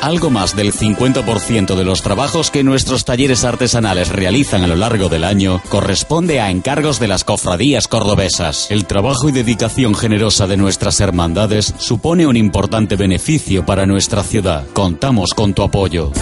Algo más del 50% de los trabajos que nuestros talleres artesanales realizan a lo largo del año corresponde a encargos de las cofradías cordobesas. El trabajo y dedicación generosa de nuestras hermandades supone un importante beneficio para nuestra ciudad. Contamos con tu apoyo.